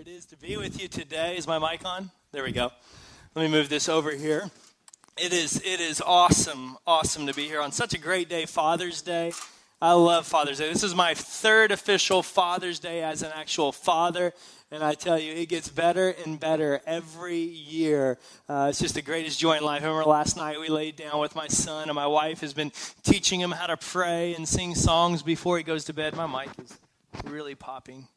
it is to be with you today. Is my mic on? There we go. Let me move this over here. It is it is awesome, awesome to be here on such a great day, Father's Day. I love Father's Day. This is my third official Father's Day as an actual father. And I tell you, it gets better and better every year. Uh, it's just the greatest joy in life. I remember last night we laid down with my son, and my wife has been teaching him how to pray and sing songs before he goes to bed. My mic is really popping.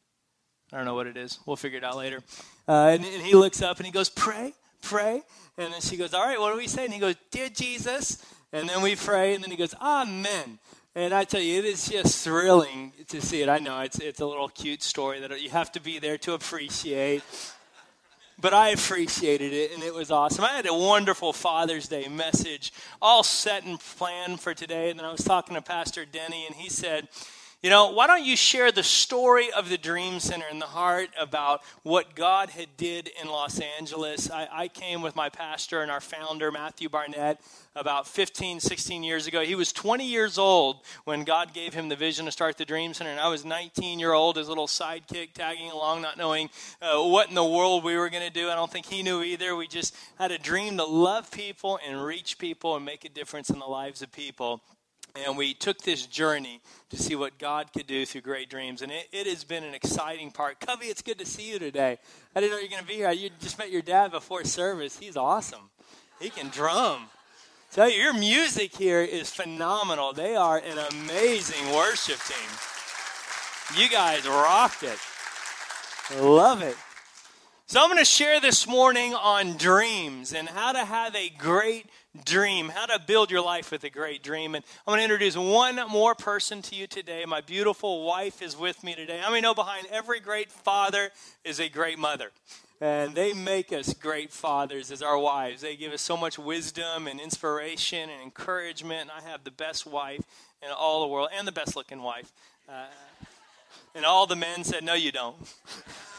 I don't know what it is. We'll figure it out later. Uh, and, and he looks up and he goes, Pray, pray. And then she goes, All right, what do we say? And he goes, Dear Jesus. And then we pray, and then he goes, Amen. And I tell you, it is just thrilling to see it. I know it's, it's a little cute story that you have to be there to appreciate. But I appreciated it, and it was awesome. I had a wonderful Father's Day message all set and planned for today. And then I was talking to Pastor Denny, and he said, you know, why don't you share the story of the Dream Center in the heart about what God had did in Los Angeles? I, I, came with my pastor and our founder, Matthew Barnett, about 15, 16 years ago. He was 20 years old when God gave him the vision to start the Dream Center, and I was 19 year old, his little sidekick, tagging along, not knowing uh, what in the world we were going to do. I don't think he knew either. We just had a dream to love people and reach people and make a difference in the lives of people. And we took this journey to see what God could do through great dreams. And it, it has been an exciting part. Covey, it's good to see you today. I didn't know you were going to be here. You just met your dad before service. He's awesome. He can drum. Tell you, your music here is phenomenal. They are an amazing worship team. You guys rocked it. Love it. So, I'm going to share this morning on dreams and how to have a great dream, how to build your life with a great dream. And I'm going to introduce one more person to you today. My beautiful wife is with me today. I mean, know behind every great father is a great mother. And they make us great fathers as our wives. They give us so much wisdom and inspiration and encouragement. And I have the best wife in all the world and the best looking wife. Uh, and all the men said, No, you don't.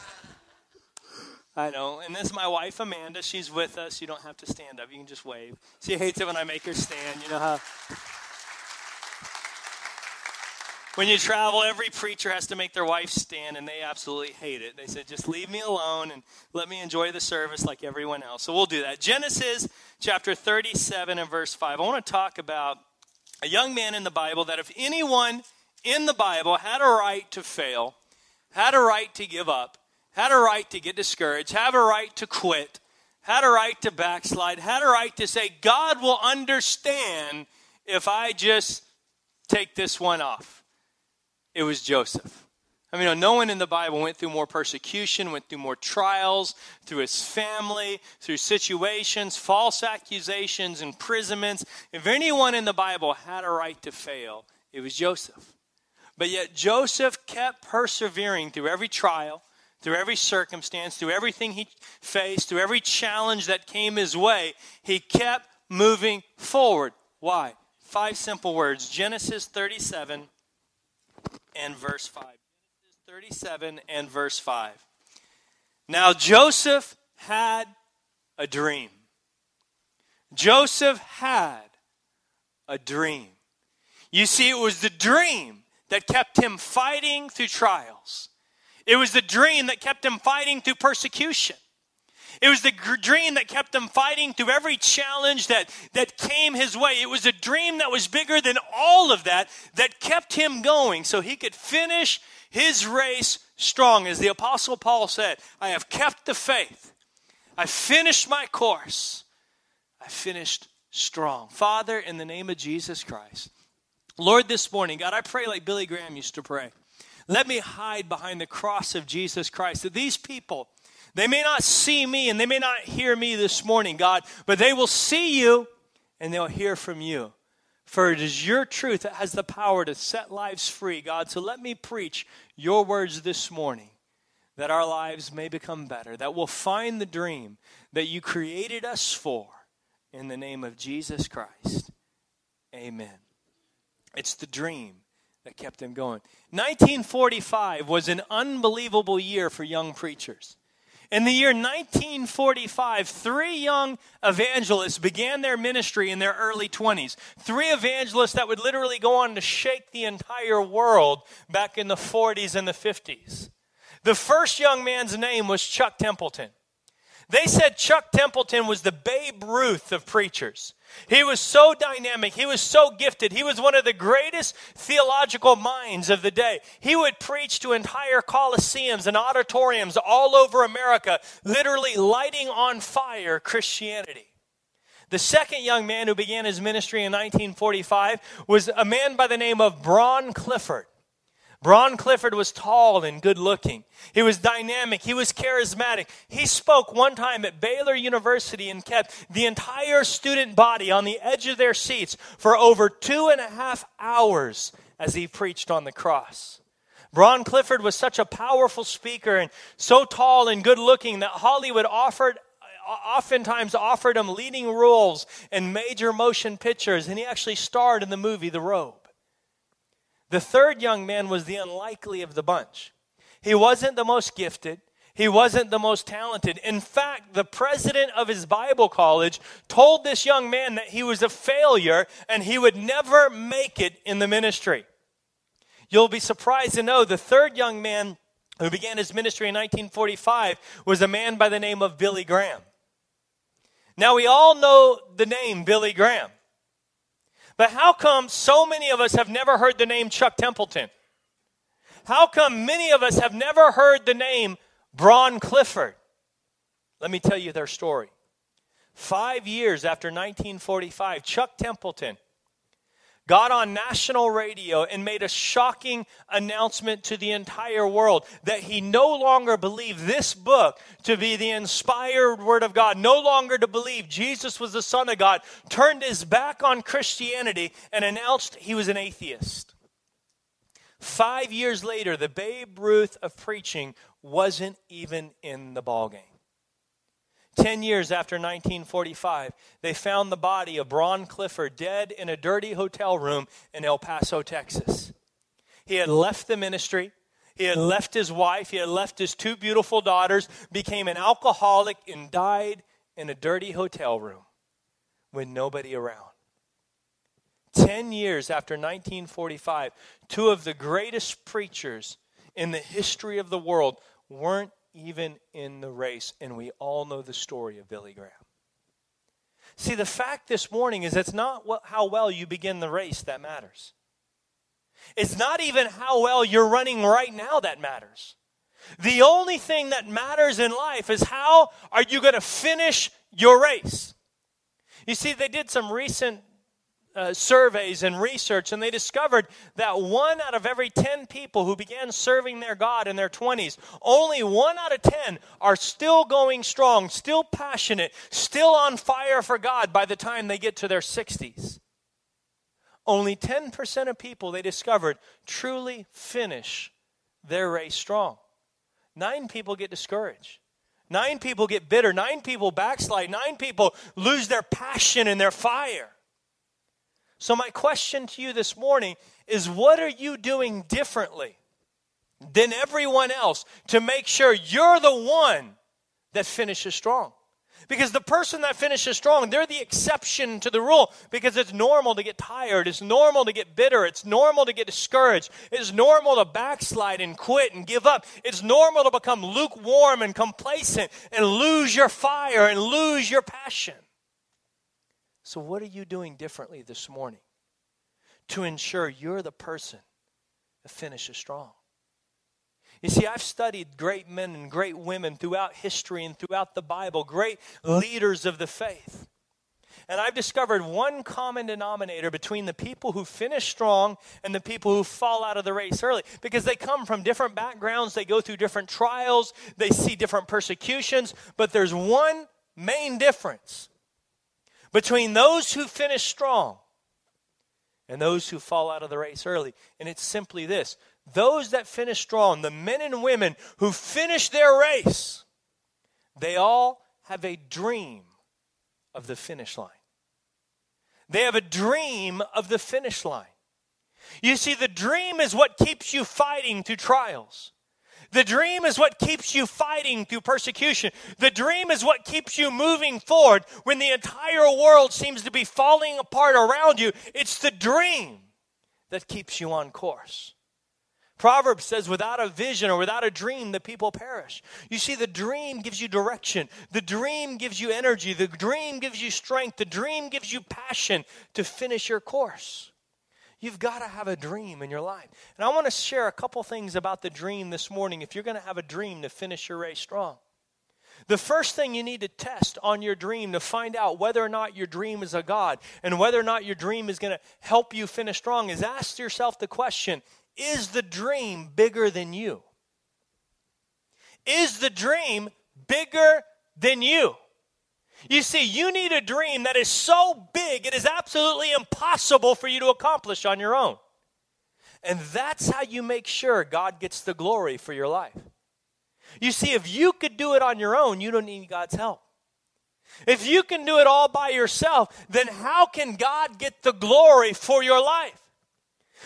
I know. And this is my wife, Amanda. She's with us. You don't have to stand up. You can just wave. She hates it when I make her stand. You know how. When you travel, every preacher has to make their wife stand, and they absolutely hate it. They said, just leave me alone and let me enjoy the service like everyone else. So we'll do that. Genesis chapter 37 and verse 5. I want to talk about a young man in the Bible that if anyone in the Bible had a right to fail, had a right to give up, had a right to get discouraged, have a right to quit, had a right to backslide, had a right to say, God will understand if I just take this one off. It was Joseph. I mean, no one in the Bible went through more persecution, went through more trials, through his family, through situations, false accusations, imprisonments. If anyone in the Bible had a right to fail, it was Joseph. But yet, Joseph kept persevering through every trial, through every circumstance, through everything he faced, through every challenge that came his way, he kept moving forward. Why? Five simple words Genesis 37 and verse 5. Genesis 37 and verse 5. Now Joseph had a dream. Joseph had a dream. You see, it was the dream that kept him fighting through trials. It was the dream that kept him fighting through persecution. It was the dream that kept him fighting through every challenge that, that came his way. It was a dream that was bigger than all of that that kept him going so he could finish his race strong. As the Apostle Paul said, I have kept the faith. I finished my course. I finished strong. Father, in the name of Jesus Christ, Lord, this morning, God, I pray like Billy Graham used to pray. Let me hide behind the cross of Jesus Christ. That these people, they may not see me and they may not hear me this morning, God, but they will see you and they'll hear from you. For it is your truth that has the power to set lives free, God. So let me preach your words this morning that our lives may become better, that we'll find the dream that you created us for in the name of Jesus Christ. Amen. It's the dream that kept him going. 1945 was an unbelievable year for young preachers. In the year 1945, three young evangelists began their ministry in their early 20s. Three evangelists that would literally go on to shake the entire world back in the 40s and the 50s. The first young man's name was Chuck Templeton. They said Chuck Templeton was the Babe Ruth of preachers. He was so dynamic. He was so gifted. He was one of the greatest theological minds of the day. He would preach to entire coliseums and auditoriums all over America, literally lighting on fire Christianity. The second young man who began his ministry in 1945 was a man by the name of Bron Clifford. Bron Clifford was tall and good looking. He was dynamic. He was charismatic. He spoke one time at Baylor University and kept the entire student body on the edge of their seats for over two and a half hours as he preached on the cross. Bron Clifford was such a powerful speaker and so tall and good looking that Hollywood offered oftentimes offered him leading roles in major motion pictures, and he actually starred in the movie The Robe. The third young man was the unlikely of the bunch. He wasn't the most gifted. He wasn't the most talented. In fact, the president of his Bible college told this young man that he was a failure and he would never make it in the ministry. You'll be surprised to know the third young man who began his ministry in 1945 was a man by the name of Billy Graham. Now, we all know the name Billy Graham. But how come so many of us have never heard the name Chuck Templeton? How come many of us have never heard the name Bron Clifford? Let me tell you their story. Five years after 1945, Chuck Templeton got on national radio and made a shocking announcement to the entire world that he no longer believed this book to be the inspired word of God, no longer to believe Jesus was the Son of God, turned his back on Christianity and announced he was an atheist. Five years later, the Babe Ruth of preaching wasn't even in the ballgame. Ten years after 1945, they found the body of Bron Clifford dead in a dirty hotel room in El Paso, Texas. He had left the ministry. He had left his wife. He had left his two beautiful daughters, became an alcoholic, and died in a dirty hotel room with nobody around. Ten years after 1945, two of the greatest preachers in the history of the world weren't even in the race. And we all know the story of Billy Graham. See, the fact this morning is it's not what, how well you begin the race that matters. It's not even how well you're running right now that matters. The only thing that matters in life is how are you going to finish your race. You see, they did some recent uh, surveys and research, and they discovered that one out of every 10 people who began serving their God in their 20s, only one out of 10 are still going strong, still passionate, still on fire for God by the time they get to their 60s. Only 10% of people they discovered truly finish their race strong. Nine people get discouraged. Nine people get bitter. Nine people backslide. Nine people lose their passion and their fire. So, my question to you this morning is what are you doing differently than everyone else to make sure you're the one that finishes strong? Because the person that finishes strong, they're the exception to the rule because it's normal to get tired. It's normal to get bitter. It's normal to get discouraged. It's normal to backslide and quit and give up. It's normal to become lukewarm and complacent and lose your fire and lose your passion. So, what are you doing differently this morning to ensure you're the person that finishes strong? You see, I've studied great men and great women throughout history and throughout the Bible, great leaders of the faith. And I've discovered one common denominator between the people who finish strong and the people who fall out of the race early because they come from different backgrounds, they go through different trials, they see different persecutions, but there's one main difference between those who finish strong and those who fall out of the race early. And it's simply this those that finish strong, the men and women who finish their race, they all have a dream of the finish line. They have a dream of the finish line. You see, the dream is what keeps you fighting through trials. The dream is what keeps you fighting through persecution. The dream is what keeps you moving forward when the entire world seems to be falling apart around you. It's the dream that keeps you on course. Proverbs says, without a vision or without a dream, the people perish. You see, the dream gives you direction. The dream gives you energy. The dream gives you strength. The dream gives you passion to finish your course. You've got to have a dream in your life. And I want to share a couple things about the dream this morning if you're going to have a dream to finish your race strong. The first thing you need to test on your dream to find out whether or not your dream is a God and whether or not your dream is going to help you finish strong is ask yourself the question is the dream bigger than you? Is the dream bigger than you? You see, you need a dream that is so big it is absolutely impossible for you to accomplish on your own. And that's how you make sure God gets the glory for your life. You see, if you could do it on your own, you don't need God's help. If you can do it all by yourself, then how can God get the glory for your life?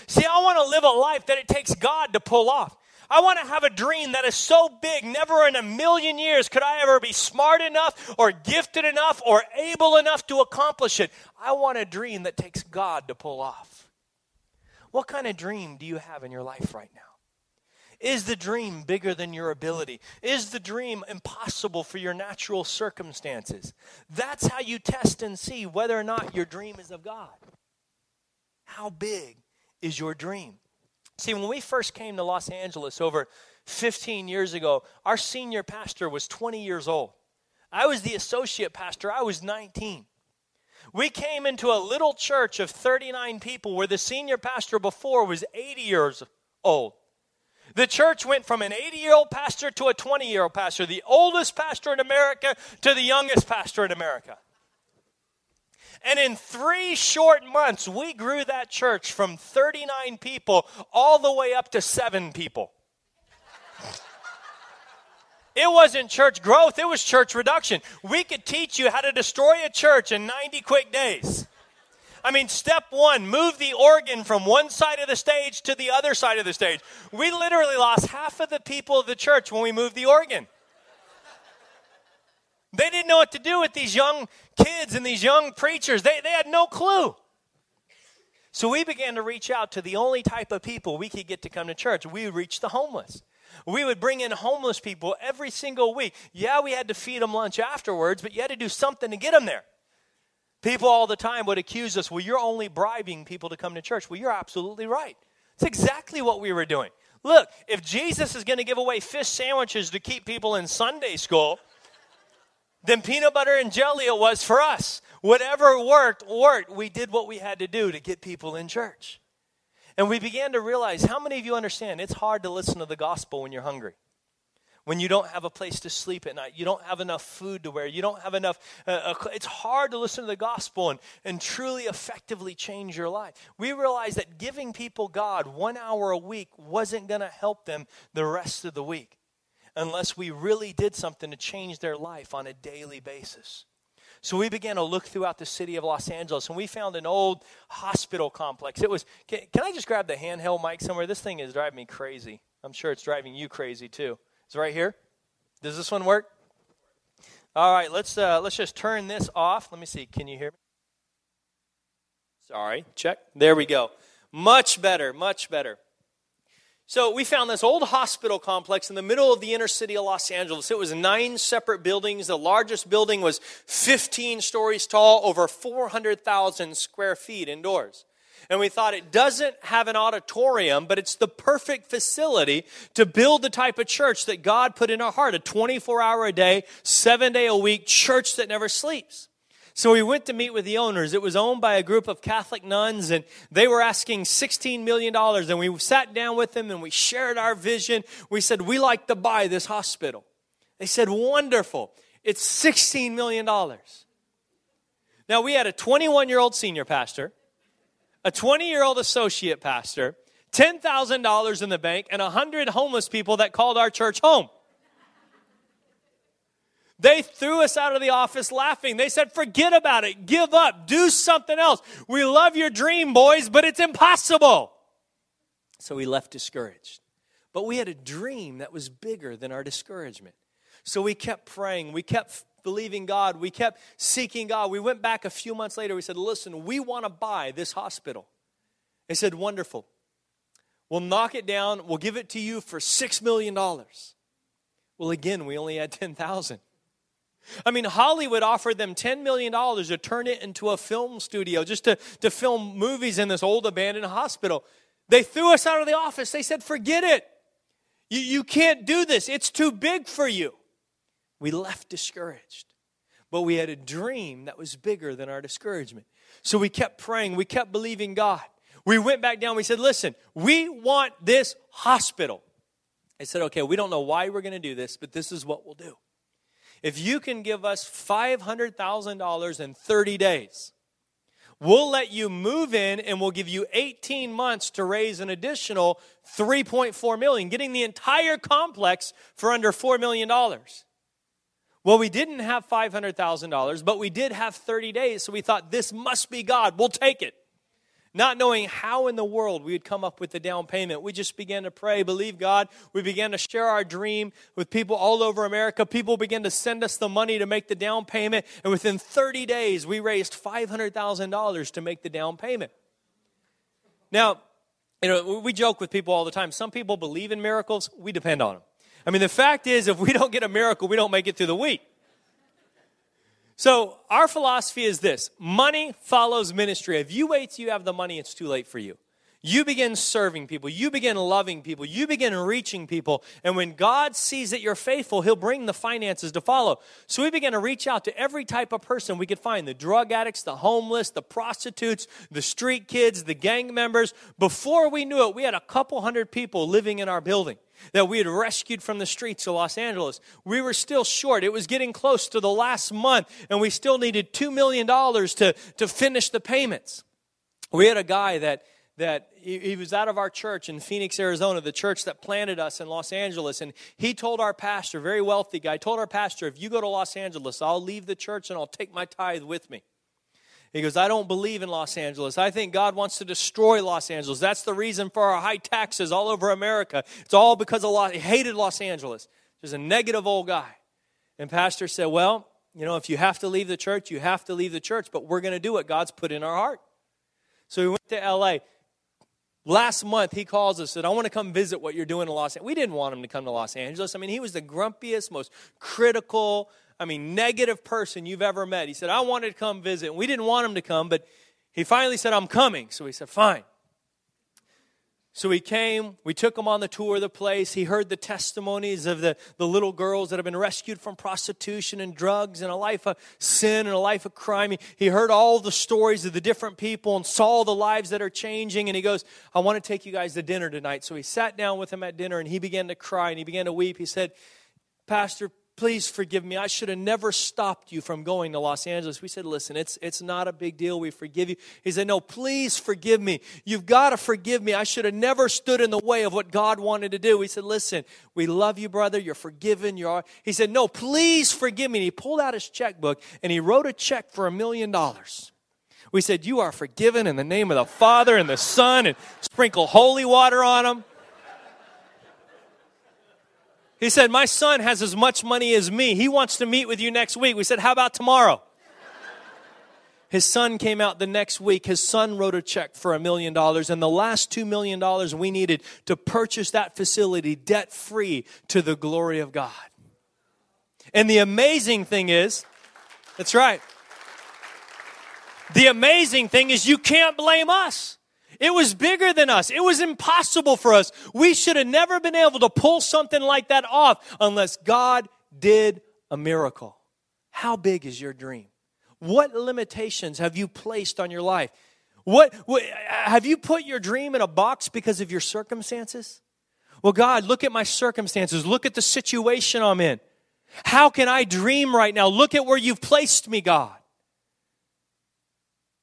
See, I want to live a life that it takes God to pull off. I want to have a dream that is so big, never in a million years could I ever be smart enough or gifted enough or able enough to accomplish it. I want a dream that takes God to pull off. What kind of dream do you have in your life right now? Is the dream bigger than your ability? Is the dream impossible for your natural circumstances? That's how you test and see whether or not your dream is of God. How big is your dream? See, when we first came to Los Angeles over 15 years ago, our senior pastor was 20 years old. I was the associate pastor, I was 19. We came into a little church of 39 people where the senior pastor before was 80 years old. The church went from an 80 year old pastor to a 20 year old pastor, the oldest pastor in America to the youngest pastor in America. And in three short months, we grew that church from 39 people all the way up to seven people. It wasn't church growth, it was church reduction. We could teach you how to destroy a church in 90 quick days. I mean, step one, move the organ from one side of the stage to the other side of the stage. We literally lost half of the people of the church when we moved the organ. They didn't know what to do with these young kids and these young preachers. They, they had no clue. So we began to reach out to the only type of people we could get to come to church. We would reach the homeless. We would bring in homeless people every single week. Yeah, we had to feed them lunch afterwards, but you had to do something to get them there. People all the time would accuse us, well, you're only bribing people to come to church. Well, you're absolutely right. It's exactly what we were doing. Look, if Jesus is going to give away fish sandwiches to keep people in Sunday school, then peanut butter and jelly it was for us. Whatever worked, worked. We did what we had to do to get people in church. And we began to realize how many of you understand it's hard to listen to the gospel when you're hungry. When you don't have a place to sleep at night, you don't have enough food to wear, you don't have enough. Uh, uh, it's hard to listen to the gospel and, and truly effectively change your life. We realized that giving people God one hour a week wasn't going to help them the rest of the week unless we really did something to change their life on a daily basis. So we began to look throughout the city of Los Angeles and we found an old hospital complex. It was, can, can, I just grab the handheld mic somewhere? This thing is driving me crazy. I'm sure it's driving you crazy too. It's right here. Does this one work? All right, let's uh, let's just turn this off. Let me see. Can you hear me? Sorry. Check. There we go. Much better. Much better. So we found this old hospital complex in the middle of the inner city of Los Angeles. It was nine separate buildings. The largest building was 15 stories tall, over 400,000 square feet indoors. And we thought it doesn't have an auditorium, but it's the perfect facility to build the type of church that God put in our heart a 24 hour a day, seven day a week church that never sleeps. So we went to meet with the owners. It was owned by a group of Catholic nuns, and they were asking $16 million. And we sat down with them and we shared our vision. We said, We like to buy this hospital. They said, Wonderful. It's $16 million. Now, we had a 21 year old senior pastor, a 20 year old associate pastor, $10,000 in the bank, and 100 homeless people that called our church home. They threw us out of the office laughing. They said, forget about it. Give up. Do something else. We love your dream, boys, but it's impossible. So we left discouraged. But we had a dream that was bigger than our discouragement. So we kept praying. We kept believing God. We kept seeking God. We went back a few months later. We said, listen, we want to buy this hospital. They said, wonderful. We'll knock it down. We'll give it to you for $6 million. Well, again, we only had 10,000. I mean, Hollywood offered them $10 million to turn it into a film studio, just to, to film movies in this old abandoned hospital. They threw us out of the office. They said, forget it. You, you can't do this. It's too big for you. We left discouraged. But we had a dream that was bigger than our discouragement. So we kept praying. We kept believing God. We went back down. We said, listen, we want this hospital. I said, okay, we don't know why we're going to do this, but this is what we'll do. If you can give us $500,000 in 30 days, we'll let you move in and we'll give you 18 months to raise an additional 3.4 million, getting the entire complex for under 4 million dollars. Well, we didn't have $500,000, but we did have 30 days, so we thought this must be God. We'll take it. Not knowing how in the world we would come up with the down payment, we just began to pray, believe God. We began to share our dream with people all over America. People began to send us the money to make the down payment, and within 30 days, we raised $500,000 to make the down payment. Now, you know, we joke with people all the time. Some people believe in miracles, we depend on them. I mean, the fact is, if we don't get a miracle, we don't make it through the week. So, our philosophy is this money follows ministry. If you wait till you have the money, it's too late for you. You begin serving people. You begin loving people. You begin reaching people. And when God sees that you're faithful, He'll bring the finances to follow. So we began to reach out to every type of person we could find the drug addicts, the homeless, the prostitutes, the street kids, the gang members. Before we knew it, we had a couple hundred people living in our building that we had rescued from the streets of Los Angeles. We were still short. It was getting close to the last month, and we still needed $2 million to, to finish the payments. We had a guy that, that he, was out of our church in Phoenix, Arizona, the church that planted us in Los Angeles, and he told our pastor, very wealthy guy, told our pastor, if you go to Los Angeles, I'll leave the church and I'll take my tithe with me. He goes, I don't believe in Los Angeles. I think God wants to destroy Los Angeles. That's the reason for our high taxes all over America. It's all because of Los, he hated Los Angeles. Just a negative old guy. And pastor said, Well, you know, if you have to leave the church, you have to leave the church, but we're going to do what God's put in our heart. So we went to LA. Last month, he calls us and said, I want to come visit what you're doing in Los Angeles. We didn't want him to come to Los Angeles. I mean, he was the grumpiest, most critical, I mean, negative person you've ever met. He said, I wanted to come visit. And we didn't want him to come, but he finally said, I'm coming. So we said, fine. So he came, we took him on the tour of the place. He heard the testimonies of the, the little girls that have been rescued from prostitution and drugs and a life of sin and a life of crime. He, he heard all the stories of the different people and saw the lives that are changing. And he goes, I want to take you guys to dinner tonight. So he sat down with him at dinner and he began to cry and he began to weep. He said, Pastor, please forgive me. I should have never stopped you from going to Los Angeles. We said, listen, it's, it's not a big deal. We forgive you. He said, no, please forgive me. You've got to forgive me. I should have never stood in the way of what God wanted to do. We said, listen, we love you, brother. You're forgiven. You're, he said, no, please forgive me. And he pulled out his checkbook and he wrote a check for a million dollars. We said, you are forgiven in the name of the Father and the Son and sprinkle holy water on him. He said, My son has as much money as me. He wants to meet with you next week. We said, How about tomorrow? His son came out the next week. His son wrote a check for a million dollars, and the last two million dollars we needed to purchase that facility debt free to the glory of God. And the amazing thing is, that's right. The amazing thing is, you can't blame us. It was bigger than us. It was impossible for us. We should have never been able to pull something like that off unless God did a miracle. How big is your dream? What limitations have you placed on your life? What, what, have you put your dream in a box because of your circumstances? Well, God, look at my circumstances. Look at the situation I'm in. How can I dream right now? Look at where you've placed me, God.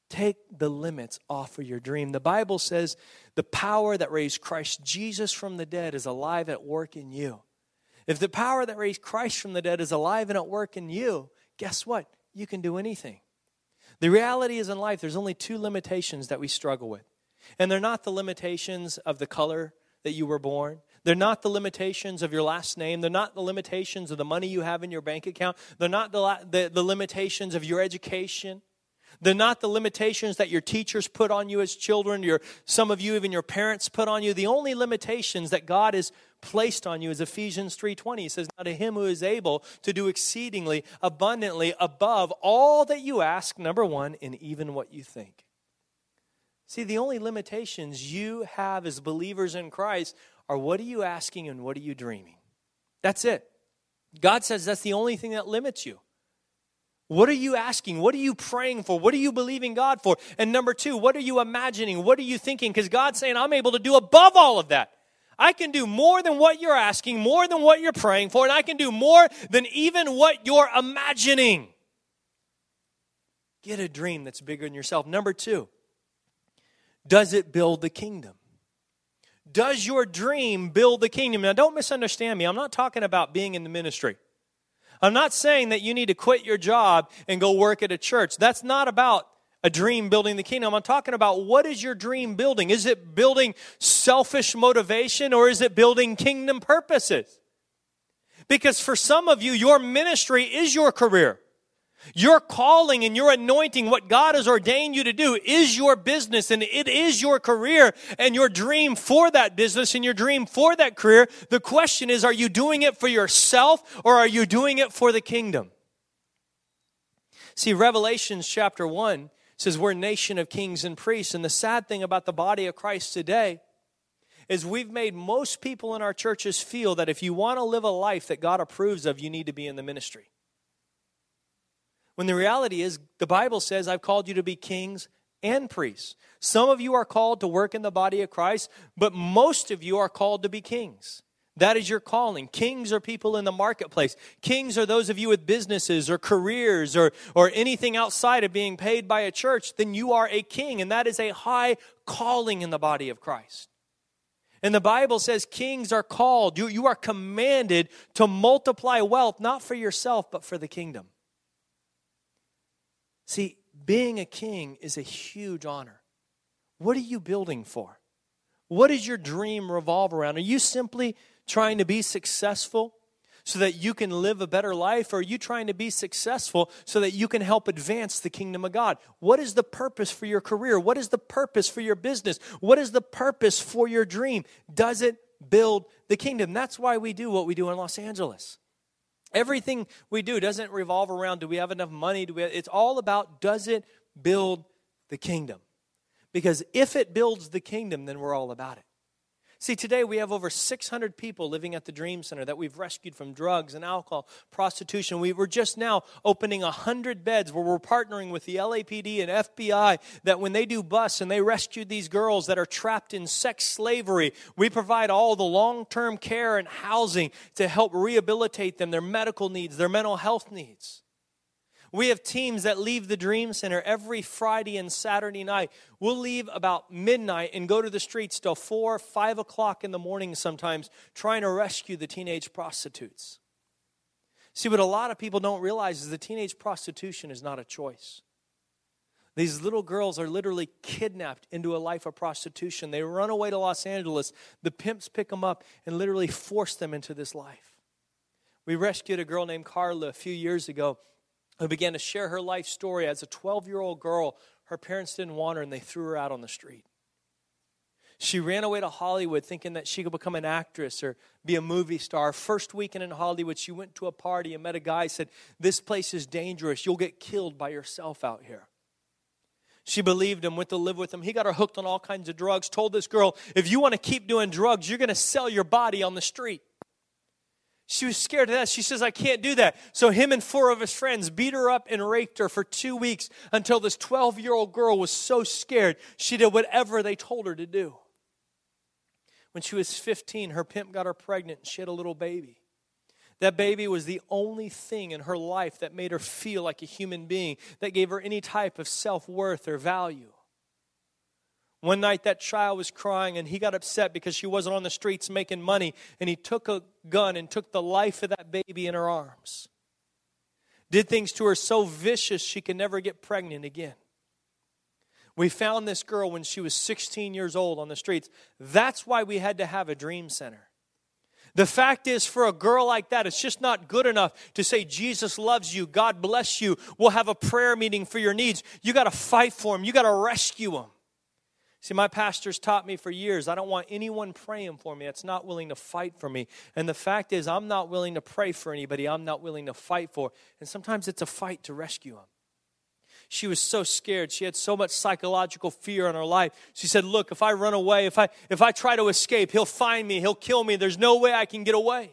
Take the limits off of your dream. The Bible says the power that raised Christ Jesus from the dead is alive at work in you. If the power that raised Christ from the dead is alive and at work in you, guess what? You can do anything. The reality is in life, there's only two limitations that we struggle with. And they're not the limitations of the color that you were born. They're not the limitations of your last name. They're not the limitations of the money you have in your bank account. They're not the, the, the limitations of your education. They're not the limitations that your teachers put on you as children, your, some of you, even your parents put on you. The only limitations that God has placed on you is Ephesians 3.20. He says, Now to him who is able to do exceedingly abundantly above all that you ask, number one, and even what you think. See, the only limitations you have as believers in Christ are what are you asking and what are you dreaming? That's it. God says that's the only thing that limits you. What are you asking? What are you praying for? What are you believing God for? And number two, what are you imagining? What are you thinking? Because God's saying, I'm able to do above all of that. I can do more than what you're asking, more than what you're praying for, and I can do more than even what you're imagining. Get a dream that's bigger than yourself. Number two, does it build the kingdom? Does your dream build the kingdom? Now, don't misunderstand me. I'm not talking about being in the ministry. I'm not saying that you need to quit your job and go work at a church. That's not about a dream building the kingdom. I'm talking about what is your dream building? Is it building selfish motivation or is it building kingdom purposes? Because for some of you, your ministry is your career. Your calling and your anointing, what God has ordained you to do, is your business and it is your career and your dream for that business and your dream for that career. The question is, are you doing it for yourself or are you doing it for the kingdom? See, Revelations chapter 1 says we're a nation of kings and priests. And the sad thing about the body of Christ today is we've made most people in our churches feel that if you want to live a life that God approves of, you need to be in the ministry. When the reality is, the Bible says, I've called you to be kings and priests. Some of you are called to work in the body of Christ, but most of you are called to be kings. That is your calling. Kings are people in the marketplace. Kings are those of you with businesses or careers or, or anything outside of being paid by a church. Then you are a king, and that is a high calling in the body of Christ. And the Bible says kings are called, you, you are commanded to multiply wealth, not for yourself, but for the kingdom. See, being a king is a huge honor. What are you building for? What does your dream revolve around? Are you simply trying to be successful so that you can live a better life? Or are you trying to be successful so that you can help advance the kingdom of God? What is the purpose for your career? What is the purpose for your business? What is the purpose for your dream? Does it build the kingdom? That's why we do what we do in Los Angeles. Everything we do doesn't revolve around do we have enough money? Do we have, it's all about does it build the kingdom? Because if it builds the kingdom, then we're all about it. See, today we have over 600 people living at the Dream Center that we've rescued from drugs and alcohol, prostitution. We were just now opening 100 beds where we're partnering with the LAPD and FBI that when they do bus and they rescue these girls that are trapped in sex slavery, we provide all the long term care and housing to help rehabilitate them, their medical needs, their mental health needs. We have teams that leave the Dream Center every Friday and Saturday night. We'll leave about midnight and go to the streets till 4, 5 o'clock in the morning sometimes, trying to rescue the teenage prostitutes. See, what a lot of people don't realize is the teenage prostitution is not a choice. These little girls are literally kidnapped into a life of prostitution. They run away to Los Angeles. The pimps pick them up and literally force them into this life. We rescued a girl named Carla a few years ago who began to share her life story as a 12 year old girl. Her parents didn't want her and they threw her out on the street. She ran away to Hollywood thinking that she could become an actress or be a movie star. First weekend in Hollywood, she went to a party and met a guy said, This place is dangerous. You'll get killed by yourself out here. She believed him, went to live with him. He got her hooked on all kinds of drugs, told this girl, If you want to keep doing drugs, you're going to sell your body on the street. She was scared to death. She says, I can't do that. So him and four of his friends beat her up and raped her for two weeks until this 12 year old girl was so scared she did whatever they told her to do. When she was 15, her pimp got her pregnant and she had a little baby. That baby was the only thing in her life that made her feel like a human being, that gave her any type of self worth or value. One night that child was crying and he got upset because she wasn't on the streets making money and he took a gun and took the life of that baby in her arms. Did things to her so vicious she could never get pregnant again. We found this girl when she was 16 years old on the streets. That's why we had to have a dream center. The fact is, for a girl like that, it's just not good enough to say, Jesus loves you, God bless you, we'll have a prayer meeting for your needs. You got to fight for them, you got to rescue them. See, my pastor's taught me for years I don't want anyone praying for me that's not willing to fight for me. And the fact is, I'm not willing to pray for anybody I'm not willing to fight for. And sometimes it's a fight to rescue them. She was so scared. She had so much psychological fear in her life. She said, Look, if I run away, if I, if I try to escape, he'll find me, he'll kill me. There's no way I can get away.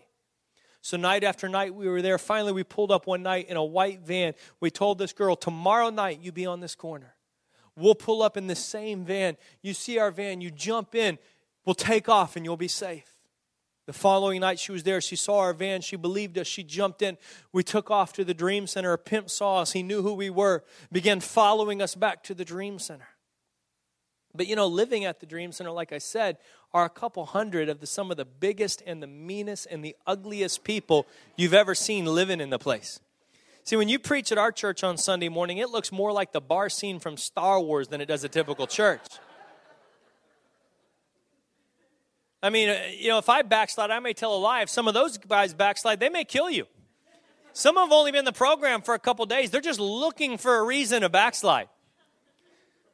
So, night after night, we were there. Finally, we pulled up one night in a white van. We told this girl, Tomorrow night, you be on this corner. We'll pull up in the same van. You see our van, you jump in, we'll take off, and you'll be safe. The following night, she was there. She saw our van. She believed us. She jumped in. We took off to the Dream Center. A pimp saw us. He knew who we were, began following us back to the Dream Center. But you know, living at the Dream Center, like I said, are a couple hundred of the, some of the biggest and the meanest and the ugliest people you've ever seen living in the place. See, when you preach at our church on Sunday morning, it looks more like the bar scene from Star Wars than it does a typical church. I mean, uh, you know, if I backslide, I may tell a lie. If some of those guys backslide, they may kill you. Some have only been in the program for a couple days. They're just looking for a reason to backslide.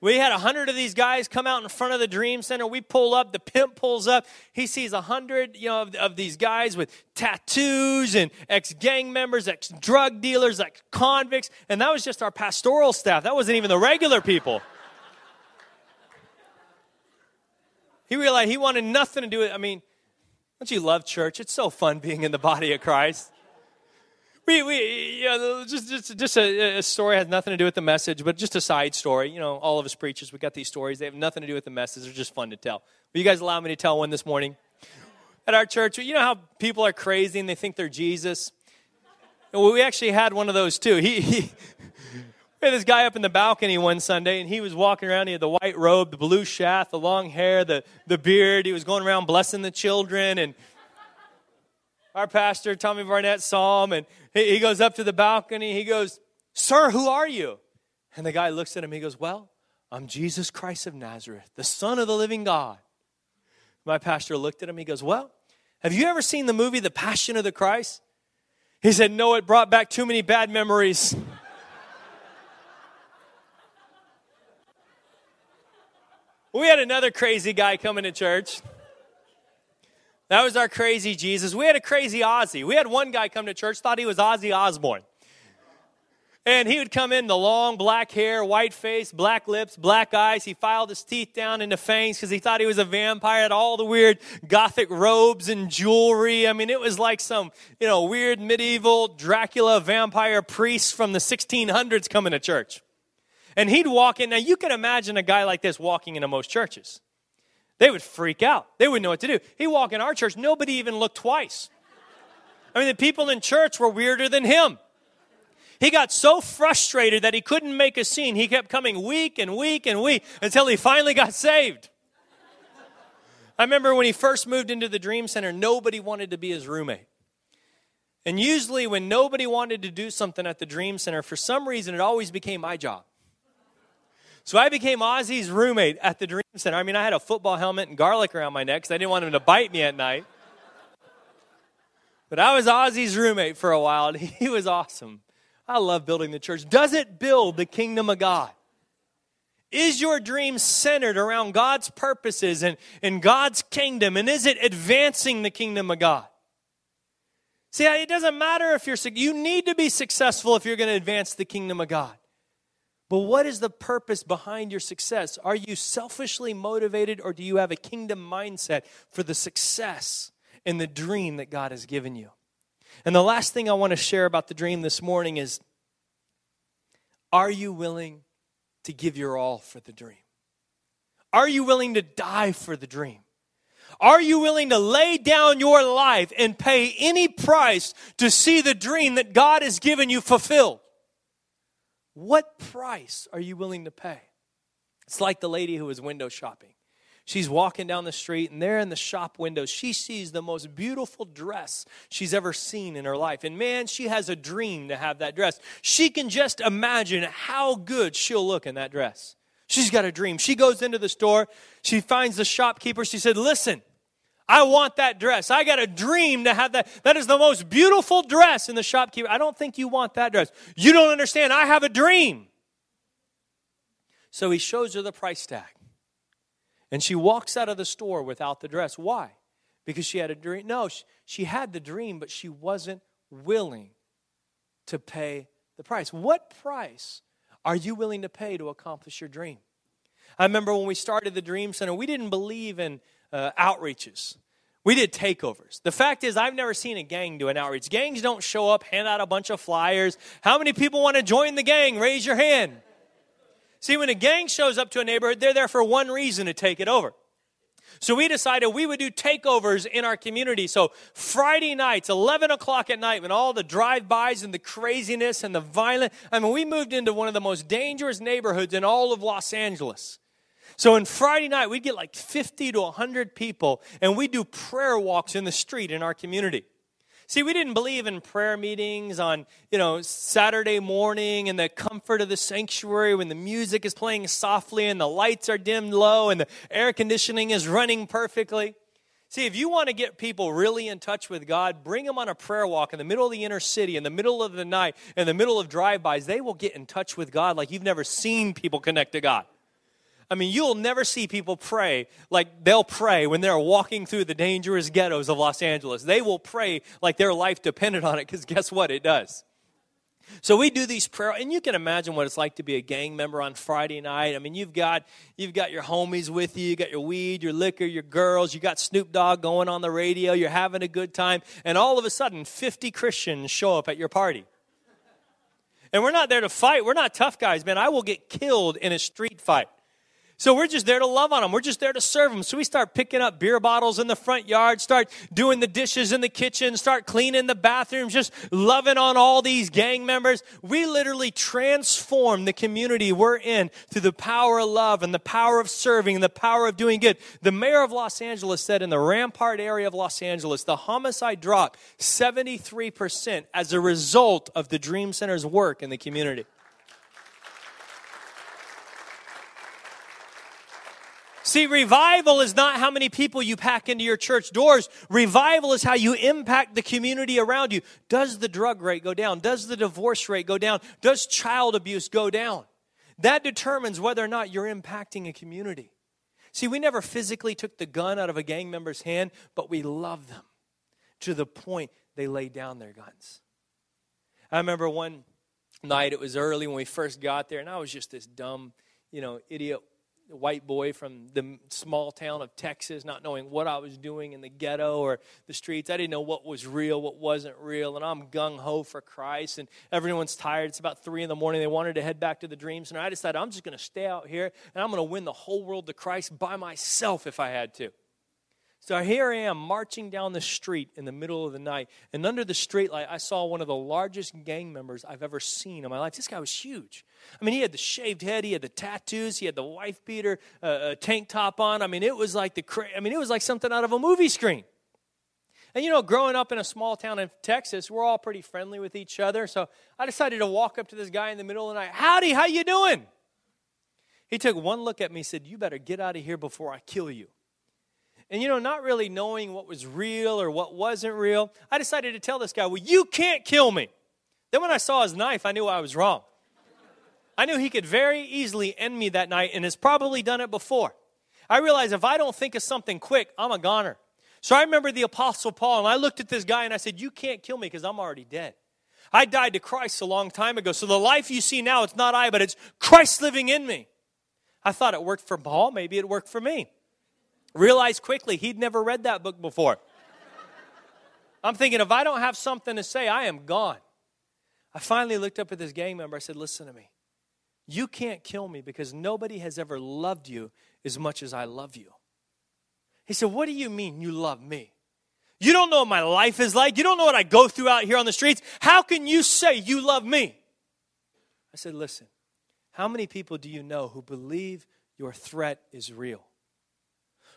We had a hundred of these guys come out in front of the Dream Center. We pull up, the pimp pulls up. He sees a hundred, you know, of, of, these guys with tattoos and ex-gang members, ex-drug dealers, ex-convicts, and that was just our pastoral staff. That wasn't even the regular people. He realized he wanted nothing to do with I mean, don't you love church? It's so fun being in the body of Christ. We, we, you know, just, just, just a, a, story has nothing to do with the message, but just a side story. You know, all of us preachers, we got these stories. They have nothing to do with the message. They're just fun to tell. Will you guys allow me to tell one this morning? At our church, you know how people are crazy and they think they're Jesus? Well, we actually had one of those too. He, he, we had this guy up in the balcony one Sunday, and he was walking around. He had the white robe, the blue shaft, the long hair, the, the beard. He was going around blessing the children. And our pastor, Tommy Barnett, saw him, and he, he goes up to the balcony. He goes, Sir, who are you? And the guy looks at him. He goes, Well, I'm Jesus Christ of Nazareth, the Son of the living God. My pastor looked at him. He goes, Well, have you ever seen the movie The Passion of the Christ? He said, No, it brought back too many bad memories. We had another crazy guy coming to church. That was our crazy Jesus. We had a crazy Ozzy. We had one guy come to church, thought he was Ozzy Osbourne. And he would come in the long black hair, white face, black lips, black eyes. He filed his teeth down into fangs because he thought he was a vampire. Had all the weird gothic robes and jewelry. I mean, it was like some, you know, weird medieval Dracula vampire priest from the 1600s coming to church. And he'd walk in. Now, you can imagine a guy like this walking into most churches. They would freak out. They wouldn't know what to do. He'd walk in our church. Nobody even looked twice. I mean, the people in church were weirder than him. He got so frustrated that he couldn't make a scene. He kept coming week and week and week until he finally got saved. I remember when he first moved into the Dream Center, nobody wanted to be his roommate. And usually, when nobody wanted to do something at the Dream Center, for some reason, it always became my job. So I became Ozzy's roommate at the Dream Center. I mean, I had a football helmet and garlic around my neck because I didn't want him to bite me at night. But I was Ozzy's roommate for a while, and he was awesome. I love building the church. Does it build the kingdom of God? Is your dream centered around God's purposes and, and God's kingdom? And is it advancing the kingdom of God? See, it doesn't matter if you're, you need to be successful if you're going to advance the kingdom of God. But what is the purpose behind your success? Are you selfishly motivated or do you have a kingdom mindset for the success and the dream that God has given you? And the last thing I want to share about the dream this morning is are you willing to give your all for the dream? Are you willing to die for the dream? Are you willing to lay down your life and pay any price to see the dream that God has given you fulfilled? What price are you willing to pay? It's like the lady who was window shopping. She's walking down the street, and there in the shop window, she sees the most beautiful dress she's ever seen in her life. And man, she has a dream to have that dress. She can just imagine how good she'll look in that dress. She's got a dream. She goes into the store, she finds the shopkeeper. She said, Listen, I want that dress. I got a dream to have that. That is the most beautiful dress. in the shopkeeper, I don't think you want that dress. You don't understand. I have a dream. So he shows her the price tag. And she walks out of the store without the dress. Why? Because she had a dream. No, she had the dream, but she wasn't willing to pay the price. What price are you willing to pay to accomplish your dream? I remember when we started the Dream Center, we didn't believe in uh, outreaches. We did takeovers. The fact is, I've never seen a gang do an outreach. Gangs don't show up, hand out a bunch of flyers. How many people want to join the gang? Raise your hand. See, when a gang shows up to a neighborhood, they're there for one reason to take it over. So we decided we would do takeovers in our community. So Friday nights, 11 o'clock at night, when all the drive-bys and the craziness and the violence, I mean, we moved into one of the most dangerous neighborhoods in all of Los Angeles. So on Friday night, we'd get like 50 to 100 people, and we do prayer walks in the street in our community. See, we didn't believe in prayer meetings on, you know, Saturday morning in the comfort of the sanctuary when the music is playing softly and the lights are dimmed low and the air conditioning is running perfectly. See, if you want to get people really in touch with God, bring them on a prayer walk in the middle of the inner city, in the middle of the night, in the middle of drive-bys. They will get in touch with God like you've never seen people connect to God. I mean, you'll never see people pray like they'll pray when they're walking through the dangerous ghettos of Los Angeles. They will pray like their life depended on it because guess what? It does. So we do these prayer, and you can imagine what it's like to be a gang member on Friday night. I mean, you've got you've got your homies with you, you got your weed, your liquor, your girls, you got Snoop Dogg going on the radio, you're having a good time, and all of a sudden, 50 Christians show up at your party. And we're not there to fight. We're not tough guys, man. I will get killed in a street fight. So we're just there to love on them. We're just there to serve them. So we start picking up beer bottles in the front yard, start doing the dishes in the kitchen, start cleaning the bathrooms, just loving on all these gang members. We literally transform the community we're in through the power of love and the power of serving and the power of doing good. The mayor of Los Angeles said in the Rampart area of Los Angeles, the homicide dropped 73% as a result of the Dream Center's work in the community. See, revival is not how many people you pack into your church doors. Revival is how you impact the community around you. Does the drug rate go down? Does the divorce rate go down? Does child abuse go down? That determines whether or not you're impacting a community. See, we never physically took the gun out of a gang member's hand, but we love them to the point they laid down their guns. I remember one night, it was early when we first got there, and I was just this dumb, you know, idiot white boy from the small town of Texas, not knowing what I was doing in the ghetto or the streets. I didn't know what was real, what wasn't real, and I'm gung ho for Christ. And everyone's tired. It's about three in the morning. They wanted to head back to the Dream Center. I decided I'm just going to stay out here and I'm going to win the whole world to Christ by myself if I had to. So here I am marching down the street in the middle of the night, and under the streetlight, I saw one of the largest gang members I've ever seen in my life. This guy was huge. I mean, he had the shaved head, he had the tattoos, he had the wife beater uh, tank top on. I mean, it was like the cra- I mean, it was like something out of a movie screen. And you know, growing up in a small town in Texas, we're all pretty friendly with each other. So I decided to walk up to this guy in the middle of the night. Howdy, how you doing? He took one look at me, said, "You better get out of here before I kill you." And you know, not really knowing what was real or what wasn't real, I decided to tell this guy, Well, you can't kill me. Then when I saw his knife, I knew I was wrong. I knew he could very easily end me that night and has probably done it before. I realized if I don't think of something quick, I'm a goner. So I remember the Apostle Paul, and I looked at this guy and I said, You can't kill me because I'm already dead. I died to Christ a long time ago. So the life you see now, it's not I, but it's Christ living in me. I thought it worked for Paul. Maybe it worked for me. Realized quickly he'd never read that book before. I'm thinking, if I don't have something to say, I am gone. I finally looked up at this gang member. I said, Listen to me. You can't kill me because nobody has ever loved you as much as I love you. He said, What do you mean you love me? You don't know what my life is like. You don't know what I go through out here on the streets. How can you say you love me? I said, Listen, how many people do you know who believe your threat is real?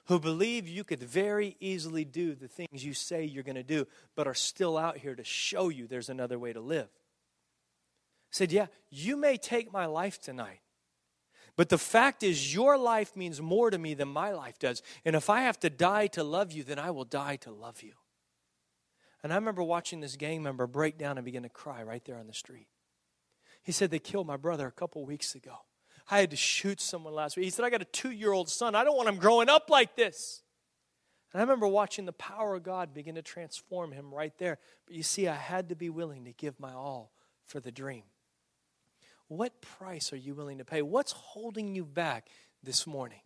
Who believe you could very easily do the things you say you're going to do, but are still out here to show you there's another way to live. Said, Yeah, you may take my life tonight, But the fact is, your life means more to me than my life does. And if I have to die to love you, then I will die to love you. And I remember watching this gang member break down and begin to cry right there on the street. He said, They killed my brother a couple weeks ago. I had to shoot someone last week. He said, I got a two year old son. I don't want him growing up like this. And I remember watching the power of God begin to transform him right there. But you see, I had to be willing to give my all for the dream. What price are you willing to pay? What's holding you back this morning?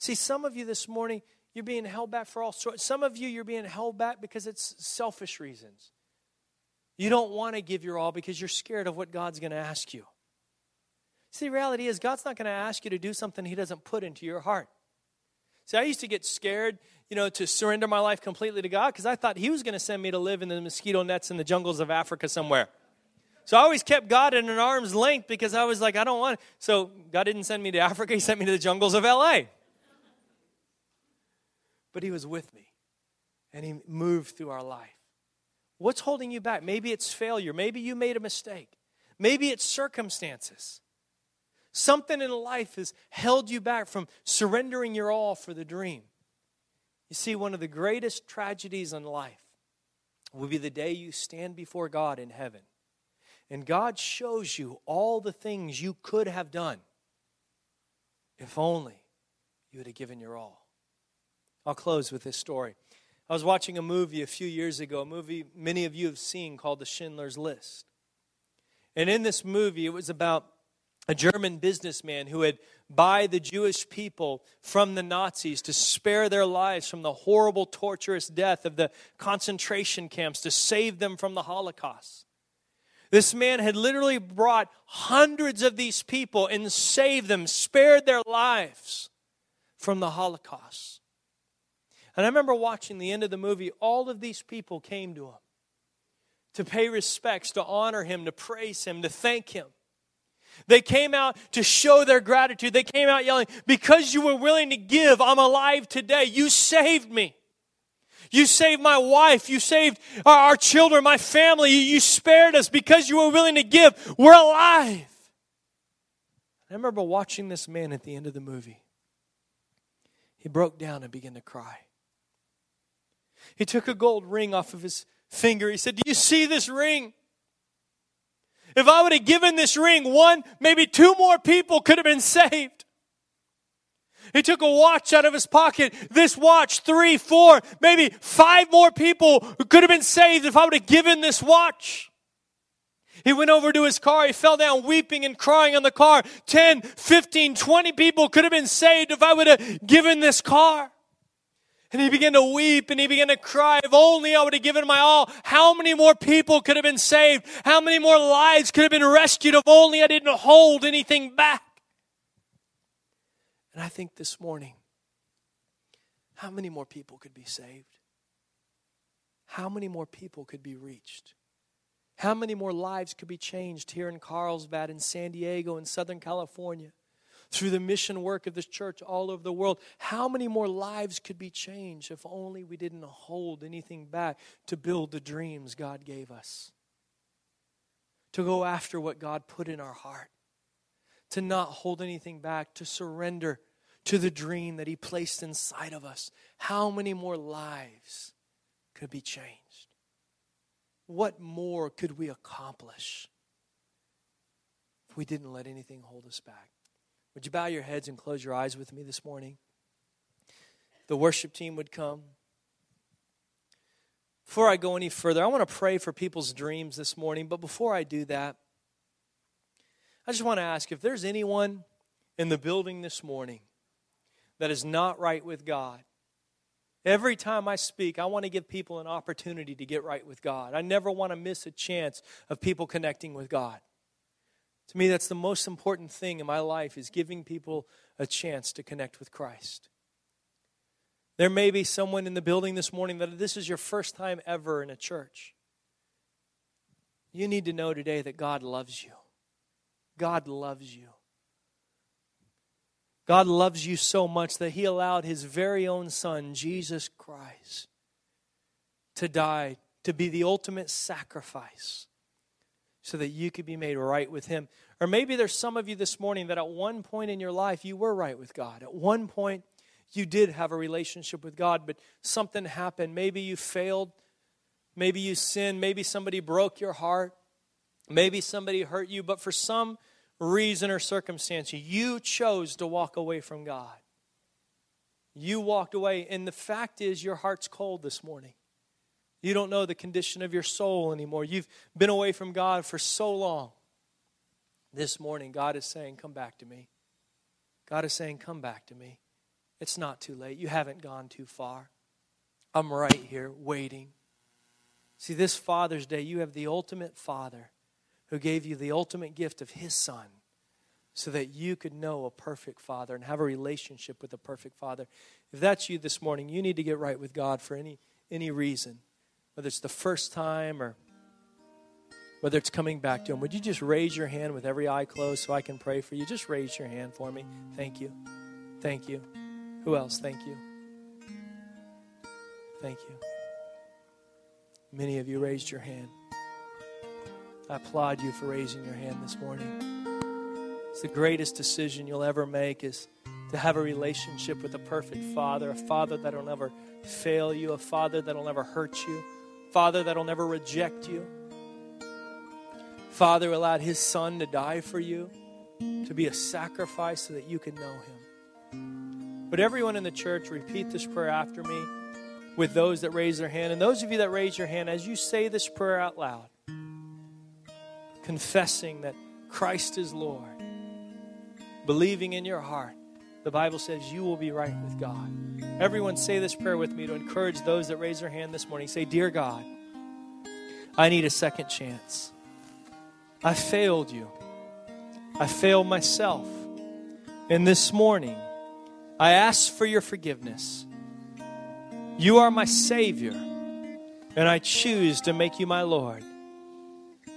See, some of you this morning, you're being held back for all sorts. Some of you, you're being held back because it's selfish reasons. You don't want to give your all because you're scared of what God's going to ask you. See, the reality is, God's not going to ask you to do something He doesn't put into your heart. See, I used to get scared, you know, to surrender my life completely to God because I thought He was going to send me to live in the mosquito nets in the jungles of Africa somewhere. So I always kept God at an arm's length because I was like, I don't want. It. So God didn't send me to Africa; He sent me to the jungles of LA. But He was with me, and He moved through our life. What's holding you back? Maybe it's failure. Maybe you made a mistake. Maybe it's circumstances. Something in life has held you back from surrendering your all for the dream. You see, one of the greatest tragedies in life will be the day you stand before God in heaven. And God shows you all the things you could have done if only you would have given your all. I'll close with this story. I was watching a movie a few years ago, a movie many of you have seen called The Schindler's List. And in this movie, it was about a German businessman who had buy the Jewish people from the Nazis to spare their lives from the horrible, torturous death of the concentration camps, to save them from the Holocaust. This man had literally brought hundreds of these people and saved them, spared their lives from the Holocaust. And I remember watching the end of the movie, all of these people came to him to pay respects, to honor him, to praise him, to thank him. They came out to show their gratitude. They came out yelling, Because you were willing to give, I'm alive today. You saved me. You saved my wife. You saved our, our children, my family. You, you spared us because you were willing to give. We're alive. I remember watching this man at the end of the movie. He broke down and began to cry. He took a gold ring off of his finger. He said, Do you see this ring? If I would have given this ring, one, maybe two more people could have been saved. He took a watch out of his pocket. This watch, three, four, maybe five more people could have been saved if I would have given this watch. He went over to his car. He fell down weeping and crying on the car. 10, 15, 20 people could have been saved if I would have given this car. And he began to weep and he began to cry. If only I would have given my all. How many more people could have been saved? How many more lives could have been rescued if only I didn't hold anything back? And I think this morning, how many more people could be saved? How many more people could be reached? How many more lives could be changed here in Carlsbad, in San Diego, in Southern California? Through the mission work of this church all over the world. How many more lives could be changed if only we didn't hold anything back to build the dreams God gave us? To go after what God put in our heart, to not hold anything back, to surrender to the dream that He placed inside of us. How many more lives could be changed? What more could we accomplish if we didn't let anything hold us back? Would you bow your heads and close your eyes with me this morning? The worship team would come. Before I go any further, I want to pray for people's dreams this morning. But before I do that, I just want to ask if there's anyone in the building this morning that is not right with God. Every time I speak, I want to give people an opportunity to get right with God. I never want to miss a chance of people connecting with God. To me, that's the most important thing in my life is giving people a chance to connect with Christ. There may be someone in the building this morning that this is your first time ever in a church. You need to know today that God loves you. God loves you. God loves you so much that He allowed His very own Son, Jesus Christ, to die, to be the ultimate sacrifice so that you could be made right with Him. Or maybe there's some of you this morning that at one point in your life you were right with God. At one point you did have a relationship with God, but something happened. Maybe you failed. Maybe you sinned. Maybe somebody broke your heart. Maybe somebody hurt you. But for some reason or circumstance, you chose to walk away from God. You walked away, and the fact is, your heart's cold this morning. You don't know the condition of your soul anymore. You've been away from God for so long. This morning, God is saying, Come back to me. God is saying, Come back to me. It's not too late. You haven't gone too far. I'm right here waiting. See, this Father's Day, you have the ultimate Father who gave you the ultimate gift of His Son so that you could know a perfect Father and have a relationship with a perfect Father. If that's you this morning, you need to get right with God for any, any reason, whether it's the first time or whether it's coming back to Him. Would you just raise your hand with every eye closed so I can pray for you? Just raise your hand for me. Thank you. Thank you. Who else? Thank you. Thank you. Many of you raised your hand. I applaud you for raising your hand this morning. It's the greatest decision you'll ever make is to have a relationship with a perfect father, a father that'll never fail you, a father that'll never hurt you, father that'll never reject you. Father allowed his son to die for you, to be a sacrifice so that you can know him. But everyone in the church, repeat this prayer after me with those that raise their hand. And those of you that raise your hand, as you say this prayer out loud, confessing that Christ is Lord, believing in your heart, the Bible says you will be right with God. Everyone say this prayer with me to encourage those that raise their hand this morning. Say, Dear God, I need a second chance. I failed you. I failed myself. And this morning, I ask for your forgiveness. You are my Savior, and I choose to make you my Lord.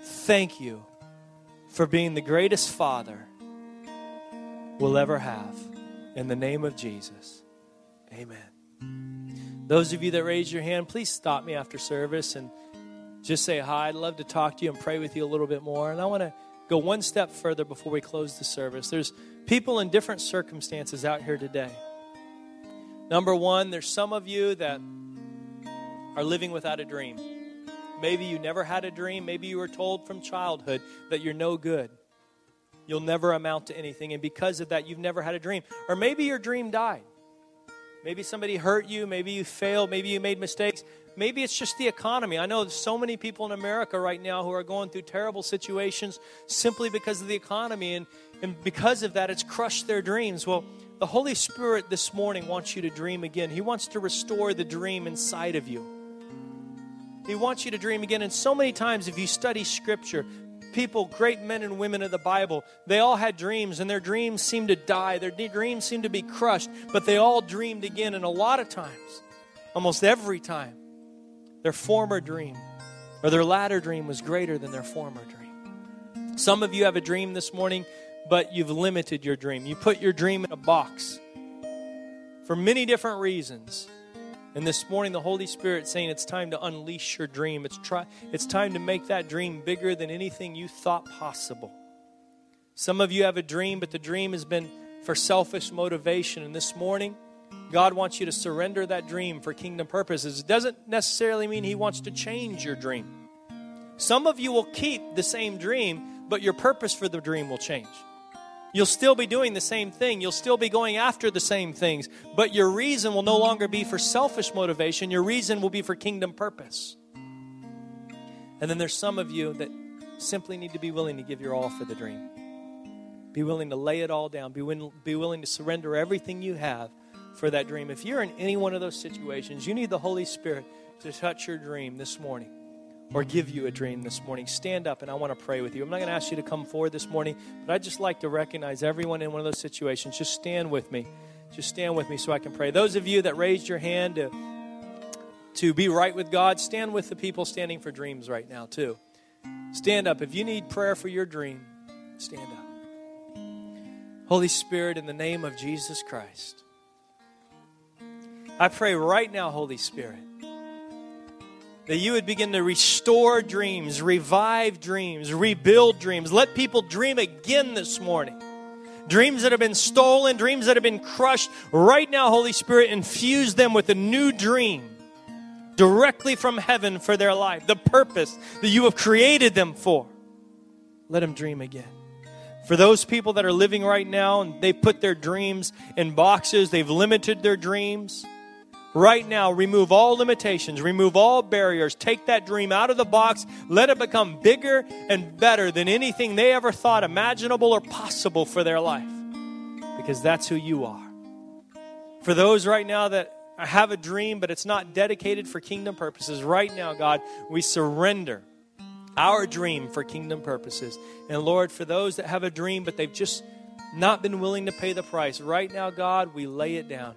Thank you for being the greatest Father we'll ever have. In the name of Jesus, amen. Those of you that raised your hand, please stop me after service and just say hi. I'd love to talk to you and pray with you a little bit more. And I want to go one step further before we close the service. There's people in different circumstances out here today. Number one, there's some of you that are living without a dream. Maybe you never had a dream. Maybe you were told from childhood that you're no good. You'll never amount to anything. And because of that, you've never had a dream. Or maybe your dream died. Maybe somebody hurt you. Maybe you failed. Maybe you made mistakes. Maybe it's just the economy. I know so many people in America right now who are going through terrible situations simply because of the economy. And, and because of that, it's crushed their dreams. Well, the Holy Spirit this morning wants you to dream again. He wants to restore the dream inside of you. He wants you to dream again. And so many times, if you study Scripture, people, great men and women of the Bible, they all had dreams, and their dreams seemed to die. Their dreams seemed to be crushed, but they all dreamed again. And a lot of times, almost every time, their former dream or their latter dream was greater than their former dream. Some of you have a dream this morning, but you've limited your dream. You put your dream in a box for many different reasons. And this morning, the Holy Spirit saying it's time to unleash your dream. It's, try, it's time to make that dream bigger than anything you thought possible. Some of you have a dream, but the dream has been for selfish motivation. And this morning, God wants you to surrender that dream for kingdom purposes. It doesn't necessarily mean He wants to change your dream. Some of you will keep the same dream, but your purpose for the dream will change. You'll still be doing the same thing. You'll still be going after the same things, but your reason will no longer be for selfish motivation. Your reason will be for kingdom purpose. And then there's some of you that simply need to be willing to give your all for the dream. Be willing to lay it all down. Be, win- be willing to surrender everything you have for that dream. If you're in any one of those situations, you need the Holy Spirit to touch your dream this morning or give you a dream this morning, stand up and I want to pray with you. I'm not going to ask you to come forward this morning, but I'd just like to recognize everyone in one of those situations. Just stand with me. Just stand with me so I can pray. Those of you that raised your hand to, to be right with God, stand with the people standing for dreams right now, too. Stand up. If you need prayer for your dream, stand up. Holy Spirit, in the name of Jesus Christ, I pray right now, Holy Spirit that you would begin to restore dreams, revive dreams, rebuild dreams. Let people dream again this morning. Dreams that have been stolen, dreams that have been crushed. Right now, Holy Spirit, infuse them with a new dream directly from heaven for their life, the purpose that you have created them for. Let them dream again. For those people that are living right now and they put their dreams in boxes, they've limited their dreams. Right now, remove all limitations, remove all barriers, take that dream out of the box, let it become bigger and better than anything they ever thought imaginable or possible for their life. Because that's who you are. For those right now that have a dream, but it's not dedicated for kingdom purposes, right now, God, we surrender our dream for kingdom purposes. And Lord, for those that have a dream, but they've just not been willing to pay the price, right now, God, we lay it down.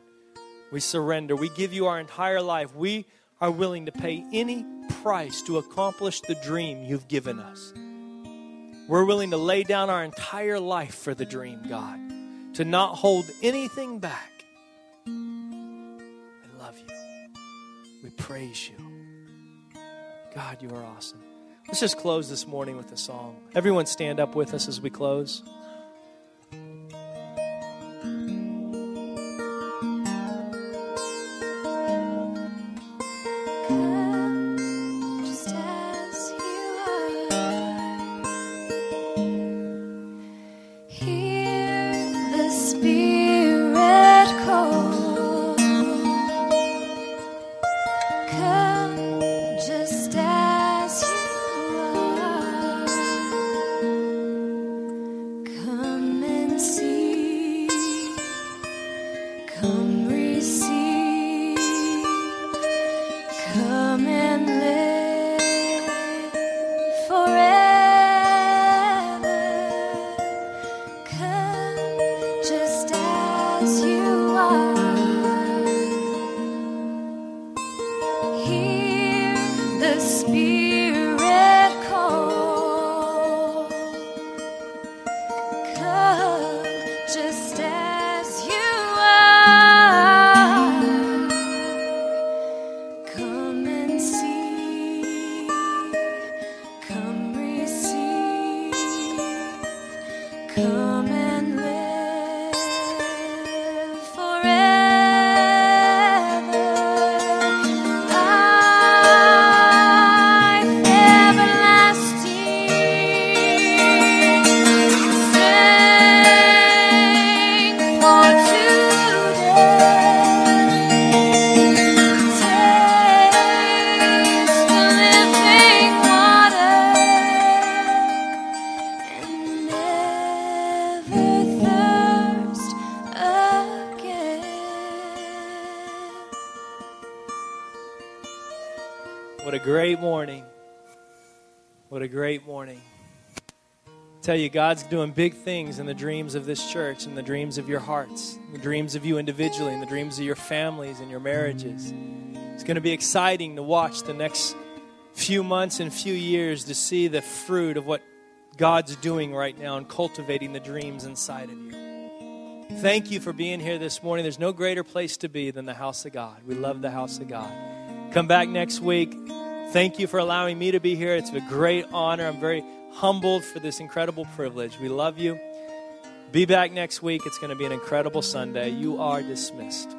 We surrender. We give you our entire life. We are willing to pay any price to accomplish the dream you've given us. We're willing to lay down our entire life for the dream, God, to not hold anything back. I love you. We praise you. God, you are awesome. Let's just close this morning with a song. Everyone stand up with us as we close. Come tell you, God's doing big things in the dreams of this church and the dreams of your hearts, the dreams of you individually, and the dreams of your families and your marriages. It's going to be exciting to watch the next few months and few years to see the fruit of what God's doing right now and cultivating the dreams inside of you. Thank you for being here this morning. There's no greater place to be than the house of God. We love the house of God. Come back next week. Thank you for allowing me to be here. It's a great honor. I'm very humbled for this incredible privilege. We love you. Be back next week. It's going to be an incredible Sunday. You are dismissed.